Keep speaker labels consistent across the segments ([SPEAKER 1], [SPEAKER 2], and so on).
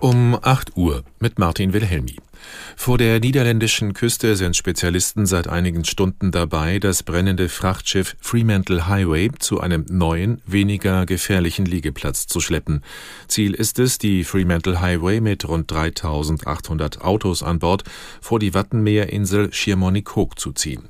[SPEAKER 1] Um 8 Uhr mit Martin Wilhelmi. Vor der niederländischen Küste sind Spezialisten seit einigen Stunden dabei, das brennende Frachtschiff Fremantle Highway zu einem neuen, weniger gefährlichen Liegeplatz zu schleppen. Ziel ist es, die Fremantle Highway mit rund 3800 Autos an Bord vor die Wattenmeerinsel Schiermonnikoog zu ziehen.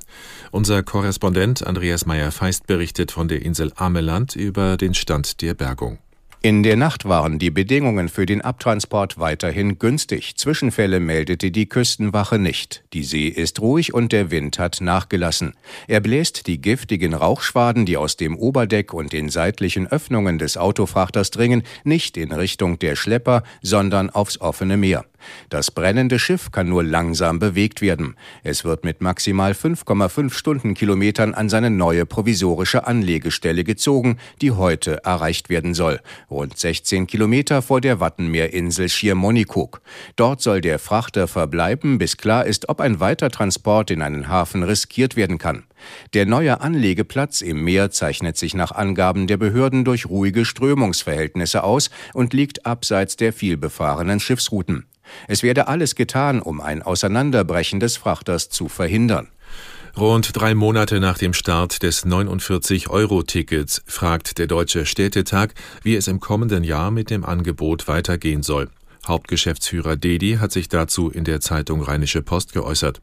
[SPEAKER 1] Unser Korrespondent Andreas Meyer-Feist berichtet von der Insel Ameland über den Stand der Bergung.
[SPEAKER 2] In der Nacht waren die Bedingungen für den Abtransport weiterhin günstig. Zwischenfälle meldete die Küstenwache nicht. Die See ist ruhig und der Wind hat nachgelassen. Er bläst die giftigen Rauchschwaden, die aus dem Oberdeck und den seitlichen Öffnungen des Autofrachters dringen, nicht in Richtung der Schlepper, sondern aufs offene Meer. Das brennende Schiff kann nur langsam bewegt werden. Es wird mit maximal 5,5 Stundenkilometern an seine neue provisorische Anlegestelle gezogen, die heute erreicht werden soll. Rund 16 Kilometer vor der Wattenmeerinsel Schiermonnikoog. Dort soll der Frachter verbleiben, bis klar ist, ob ein weiter Transport in einen Hafen riskiert werden kann. Der neue Anlegeplatz im Meer zeichnet sich nach Angaben der Behörden durch ruhige Strömungsverhältnisse aus und liegt abseits der vielbefahrenen Schiffsrouten. Es werde alles getan, um ein Auseinanderbrechen des Frachters zu verhindern.
[SPEAKER 1] Rund drei Monate nach dem Start des 49-Euro-Tickets fragt der Deutsche Städtetag, wie es im kommenden Jahr mit dem Angebot weitergehen soll. Hauptgeschäftsführer Dedi hat sich dazu in der Zeitung Rheinische Post geäußert.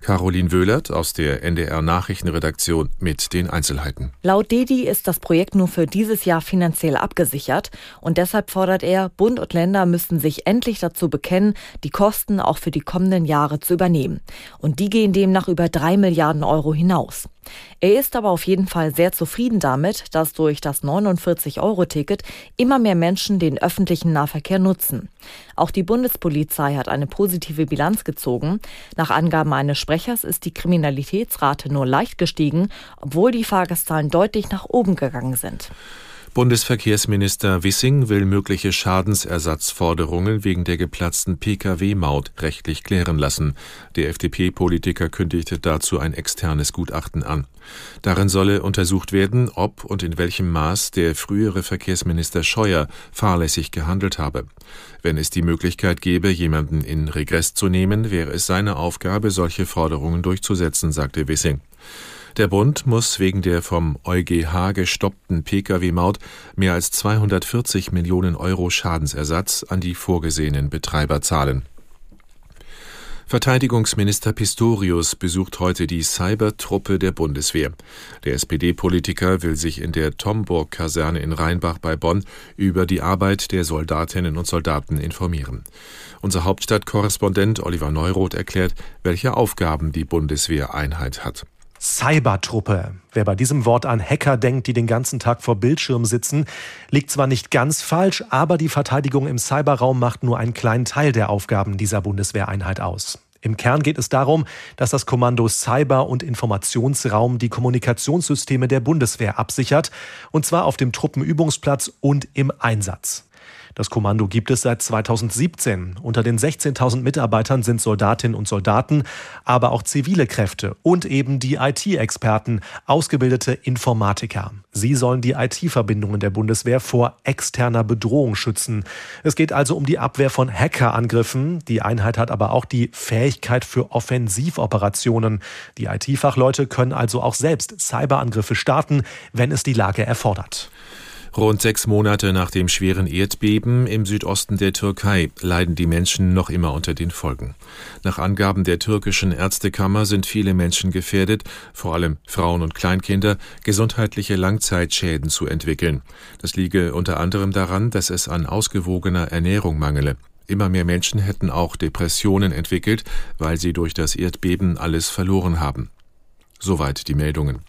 [SPEAKER 1] Caroline Wöhlert aus der NDR Nachrichtenredaktion mit den Einzelheiten.
[SPEAKER 3] Laut Dedi ist das Projekt nur für dieses Jahr finanziell abgesichert und deshalb fordert er, Bund und Länder müssten sich endlich dazu bekennen, die Kosten auch für die kommenden Jahre zu übernehmen. Und die gehen demnach über drei Milliarden Euro hinaus. Er ist aber auf jeden Fall sehr zufrieden damit, dass durch das 49-Euro-Ticket immer mehr Menschen den öffentlichen Nahverkehr nutzen. Auch die Bundespolizei hat eine positive Bilanz gezogen. Nach Angaben eines Sprechers ist die Kriminalitätsrate nur leicht gestiegen, obwohl die Fahrgastzahlen deutlich nach oben gegangen sind.
[SPEAKER 1] Bundesverkehrsminister Wissing will mögliche Schadensersatzforderungen wegen der geplatzten Pkw-Maut rechtlich klären lassen. Der FDP-Politiker kündigte dazu ein externes Gutachten an. Darin solle untersucht werden, ob und in welchem Maß der frühere Verkehrsminister Scheuer fahrlässig gehandelt habe. Wenn es die Möglichkeit gäbe, jemanden in Regress zu nehmen, wäre es seine Aufgabe, solche Forderungen durchzusetzen, sagte Wissing. Der Bund muss wegen der vom EuGH gestoppten Pkw-Maut mehr als 240 Millionen Euro Schadensersatz an die vorgesehenen Betreiber zahlen. Verteidigungsminister Pistorius besucht heute die Cybertruppe der Bundeswehr. Der SPD-Politiker will sich in der Tomburg-Kaserne in Rheinbach bei Bonn über die Arbeit der Soldatinnen und Soldaten informieren. Unser Hauptstadtkorrespondent Oliver Neuroth erklärt, welche Aufgaben die Bundeswehreinheit hat.
[SPEAKER 4] Cybertruppe. Wer bei diesem Wort an Hacker denkt, die den ganzen Tag vor Bildschirmen sitzen, liegt zwar nicht ganz falsch, aber die Verteidigung im Cyberraum macht nur einen kleinen Teil der Aufgaben dieser Bundeswehreinheit aus. Im Kern geht es darum, dass das Kommando Cyber- und Informationsraum die Kommunikationssysteme der Bundeswehr absichert, und zwar auf dem Truppenübungsplatz und im Einsatz. Das Kommando gibt es seit 2017. Unter den 16.000 Mitarbeitern sind Soldatinnen und Soldaten, aber auch zivile Kräfte und eben die IT-Experten, ausgebildete Informatiker. Sie sollen die IT-Verbindungen der Bundeswehr vor externer Bedrohung schützen. Es geht also um die Abwehr von Hackerangriffen. Die Einheit hat aber auch die Fähigkeit für Offensivoperationen. Die IT-Fachleute können also auch selbst Cyberangriffe starten, wenn es die Lage erfordert.
[SPEAKER 1] Rund sechs Monate nach dem schweren Erdbeben im Südosten der Türkei leiden die Menschen noch immer unter den Folgen. Nach Angaben der türkischen Ärztekammer sind viele Menschen gefährdet, vor allem Frauen und Kleinkinder, gesundheitliche Langzeitschäden zu entwickeln. Das liege unter anderem daran, dass es an ausgewogener Ernährung mangele. Immer mehr Menschen hätten auch Depressionen entwickelt, weil sie durch das Erdbeben alles verloren haben. Soweit die Meldungen.